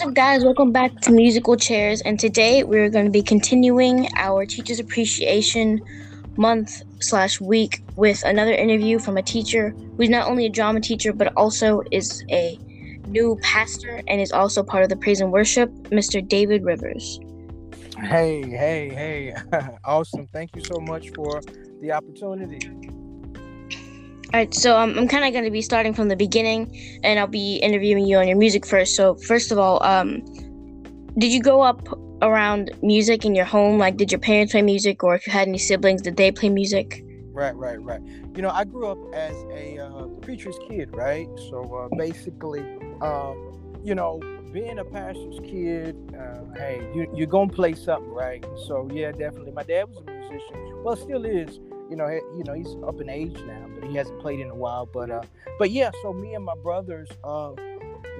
What's up, guys? Welcome back to Musical Chairs, and today we're going to be continuing our Teachers Appreciation Month slash week with another interview from a teacher who's not only a drama teacher but also is a new pastor and is also part of the praise and worship, Mr. David Rivers. Hey, hey, hey! awesome! Thank you so much for the opportunity. All right, so um, I'm kind of going to be starting from the beginning, and I'll be interviewing you on your music first. So first of all, um, did you grow up around music in your home? Like, did your parents play music, or if you had any siblings, did they play music? Right, right, right. You know, I grew up as a uh, preacher's kid, right? So uh, basically, um, you know, being a pastor's kid, uh, hey, you, you're gonna play something, right? So yeah, definitely. My dad was a musician. Well, still is you know, he, you know, he's up in age now, but he hasn't played in a while. But uh, but yeah, so me and my brothers, uh,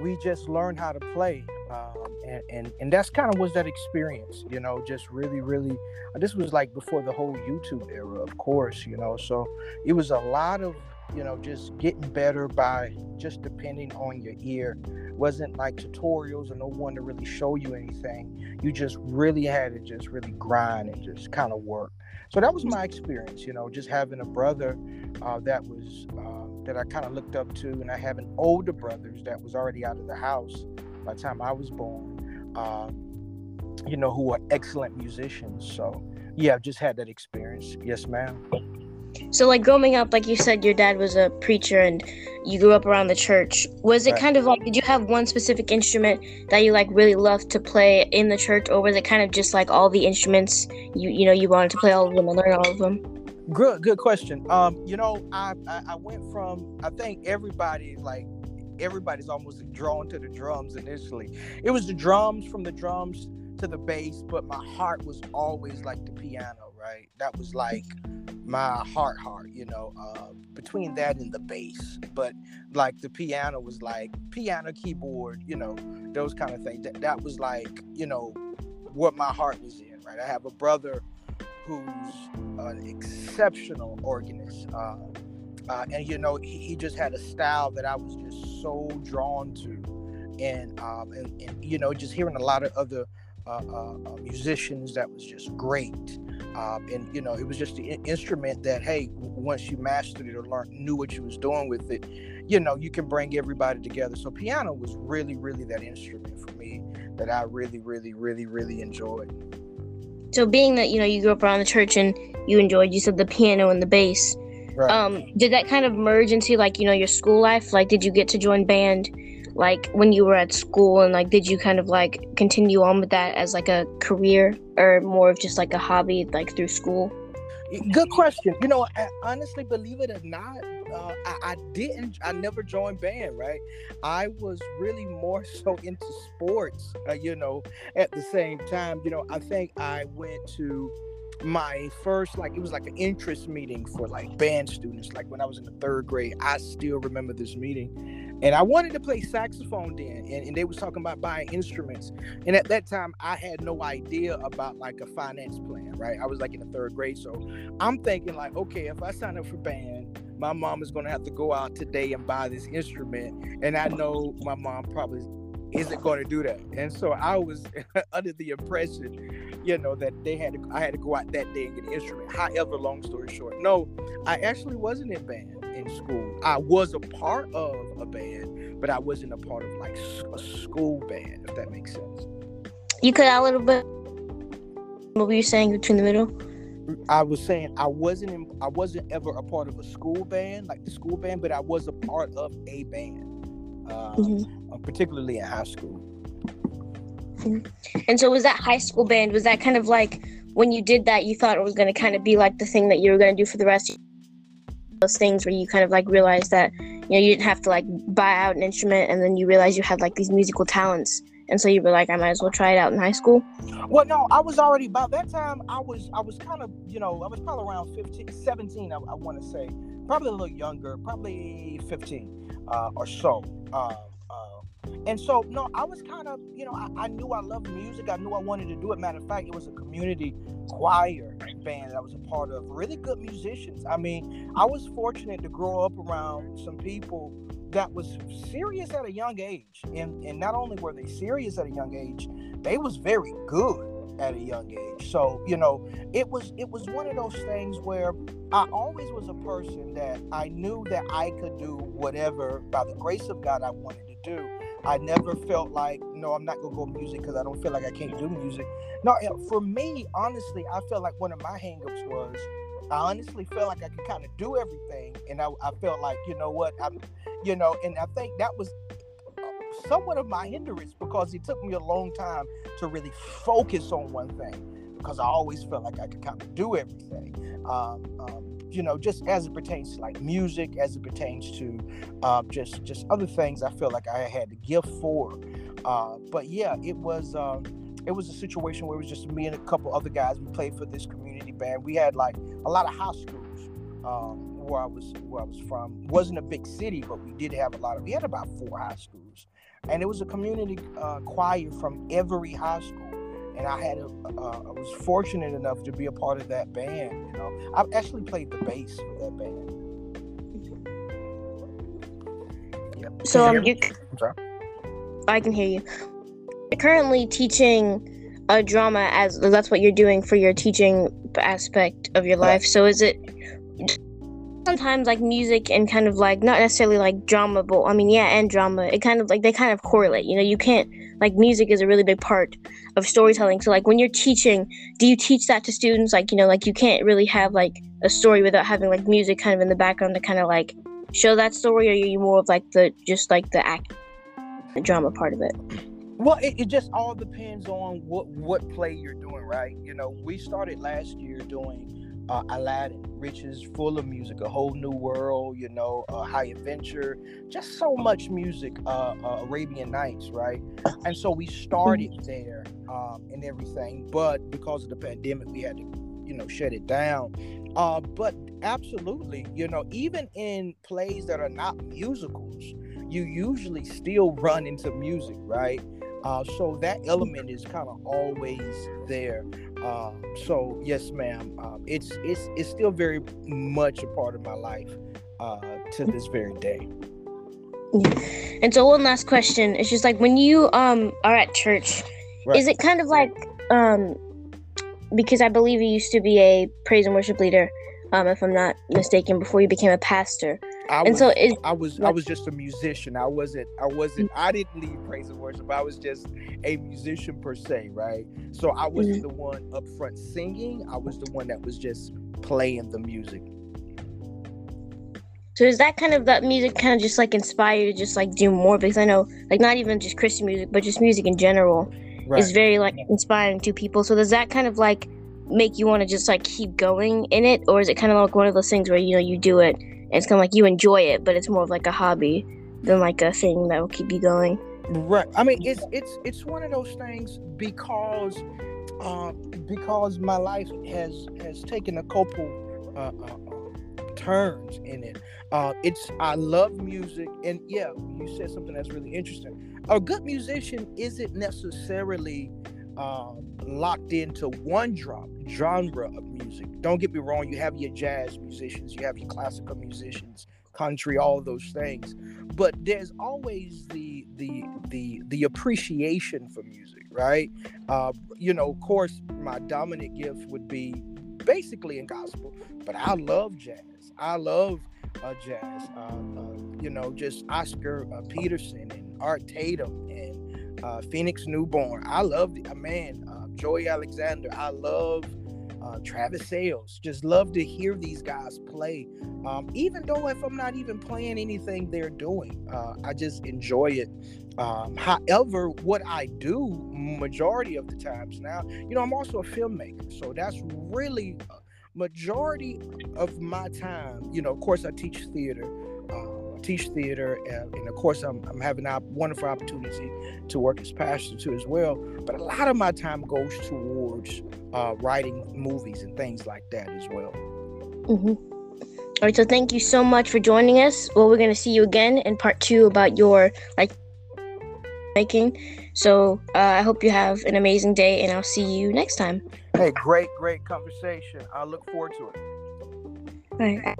we just learned how to play, um, and and and that's kind of was that experience, you know, just really, really. This was like before the whole YouTube era, of course, you know. So it was a lot of you know just getting better by just depending on your ear. Wasn't like tutorials or no one to really show you anything. You just really had to just really grind and just kind of work. So that was my experience you know just having a brother uh, that was uh, that i kind of looked up to and i having older brothers that was already out of the house by the time i was born uh, you know who are excellent musicians. So yeah i've just had that experience. Yes ma'am so, like growing up, like you said, your dad was a preacher and you grew up around the church. Was it right. kind of like, did you have one specific instrument that you like really loved to play in the church, or was it kind of just like all the instruments you you know you wanted to play all of them and learn all of them? Good, good question. Um, you know, I, I I went from I think everybody like everybody's almost drawn to the drums initially. It was the drums from the drums to the bass, but my heart was always like the piano, right? That was like my heart heart you know uh, between that and the bass. But like the piano was like piano keyboard you know those kind of things. That, that was like you know what my heart was in right? I have a brother who's an exceptional organist uh, uh, and you know he, he, just had a style that i was just so drawn to. And um, and, and you know just hearing a lot of other uh, uh, uh musicians that was just great um, and you know, it was just the instrument that, hey, once you mastered it or learned, knew what you was doing with it, you know, you can bring everybody together. So piano was really, really that instrument for me that I really, really, really, really enjoyed. So being that you know you grew up around the church and you enjoyed, you said the piano and the bass. Right. Um, did that kind of merge into like you know your school life? Like, did you get to join band? Like when you were at school and like did you kind of like continue on with that as like a career or more of just like a hobby like through school? Good question. You know I, honestly believe it or not uh, I, I, didn't i never joined band right? I was really more so into sports uh, you know at the same time. You know i think i went to my first like it was like an interest meeting for like band students. Like when i was in the third grade i still remember this meeting and i wanted to play saxophone then and, and they was talking about buying instruments. And at that time i had no idea about like a finance plan right? I was like in the third grade. So i'm thinking like okay if i sign up for band my mom is to have to go out today and buy this instrument. And i know my mom probably isn't going to do that and so i was under the impression you know, that they had to, I had to go out that day and get an instrument. However, long story short, no, I actually wasn't in band in school. I was a part of a band, but I wasn't a part of like a school band, if that makes sense. You cut out a little bit. What were you saying between the middle? I was saying I wasn't in, I wasn't ever a part of a school band, like the school band, but I was a part of a band, uh, mm-hmm. particularly in high school. And so was that high school band? Was that kind of like when you did that, you thought it was going to kind of be like the thing that you were going to do for the rest of those things where you kind of like realized that you know you didn't have to like buy out an instrument and then you realized you had like these musical talents and so you were like i might as well try it out in high school well no i was already by that time i was i was kind of you know i was probably around 15 17 i, I want to say probably a little younger probably 15 uh, or so uh, and so, no, I was kind of, you know, I, I, knew I loved music. I knew I wanted to do it. Matter of fact, it was a community choir band that I was a part of. Really good musicians. I mean, I was fortunate to grow up around some people that was serious at a young age, and and not only were they serious at a young age, they was very good at a young age. So, you know, it was it was one of those things where I always was a person that I knew that I could do whatever by the grace of God I wanted to do. I never felt like, no, I'm not gonna go music because I don't feel like I can't do music. No, for me, honestly, I felt like one of my hangups was I honestly felt like I could kind of do everything, and I, I felt like, you know what, I'm, you know, and I think that was somewhat of my hindrance because it took me a long time to really focus on one thing because I always felt like I could kind of do everything. Um, um, you know, just as it pertains to like music, as it pertains to uh, just just other things, I feel like I had the gift for. Uh, but yeah, it was um, it was a situation where it was just me and a couple other guys. We played for this community band. We had like a lot of high schools um, where I was where I was from. Wasn't a big city, but we did have a lot of. We had about four high schools and it was a community uh, choir from every high school and I had a, uh, I was fortunate enough to be a part of that band. You know, I've actually played the bass for that band. Yep. So um, you, I can hear you. You're currently teaching a drama as that's what you're doing for your teaching aspect of your life. Right. So is it sometimes like music and kind of like not necessarily like drama but i mean yeah and drama it kind of like they kind of correlate you know? You can't like music is a really big part of storytelling. So like when you're teaching do you teach that to students? Like you know like you can't really have like a story without having like music kind of in the background to kind of like show that story or are you more of like the just like the act the drama part of it? Well it, it just all depends on what what play you're doing right? You know we started last year doing uh, Aladdin, which is full of music, a whole new world, you know, uh, High Adventure, just so much music, uh, uh Arabian Nights, right? And so we started there um, and everything, but because of the pandemic, we had to, you know, shut it down. Uh, but absolutely, you know, even in plays that are not musicals, you usually still run into music, right? Uh, so that element is kind of always there. Uh, so yes, ma'am. Uh, it's it's it's still very much a part of my life uh, to this very day. And so one last question. It's just like when you um are at church, right. is it kind of like um because I believe you used to be a praise and worship leader, um, if I'm not mistaken, before you became a pastor. I and was, so is, I was I was just a musician. I wasn't I wasn't I didn't lead praise and worship. I was just a musician per se, right? So I wasn't mm-hmm. the one up front singing. I was the one that was just playing the music. So is that kind of that music kind of just like inspire you to just like do more? Because I know like not even just Christian music, but just music in general right. is very like inspiring to people. So does that kind of like make you want to just like keep going in it, or is it kind of like one of those things where you know you do it it's kind of like you enjoy it, but it's more of like a hobby than like a thing that will keep you going. Right. I mean, it's it's it's one of those things because uh, because my life has has taken a couple uh, uh, turns in it. Uh, it's I love music, and yeah, you said something that's really interesting. A good musician isn't necessarily um, locked into one drop, genre of music. Don't get me wrong, you have your jazz musicians, you have your classical musicians, country, all those things. But there's always the the the the appreciation for music, right? Uh, you know, of course, my dominant gift would be basically in gospel, but I love jazz. I love uh, jazz. Uh, uh you know, just Oscar uh, Peterson and Art Tatum and uh, Phineas Newborn. I love the man Joey Alexander. I love uh, Travis Sayles. Just love to hear these guys play. Um, even though if I'm not even playing anything they're doing, uh, I just enjoy it. Um, however, what I do majority of the times now, you know, I'm also a filmmaker, so that's really majority of my time. You know, of course, I teach theater. Teach theater, and, and of course, I'm, I'm having a wonderful opportunity to work as pastor too as well. But a lot of my time goes towards uh, writing movies and things like that as well. Mm-hmm. All right, so thank you so much for joining us. Well, we're gonna see you again in part two about your like making. So uh, I hope you have an amazing day, and I'll see you next time. Hey, great, great conversation. I look forward to it. All right.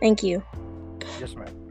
Thank you. Yes, ma'am.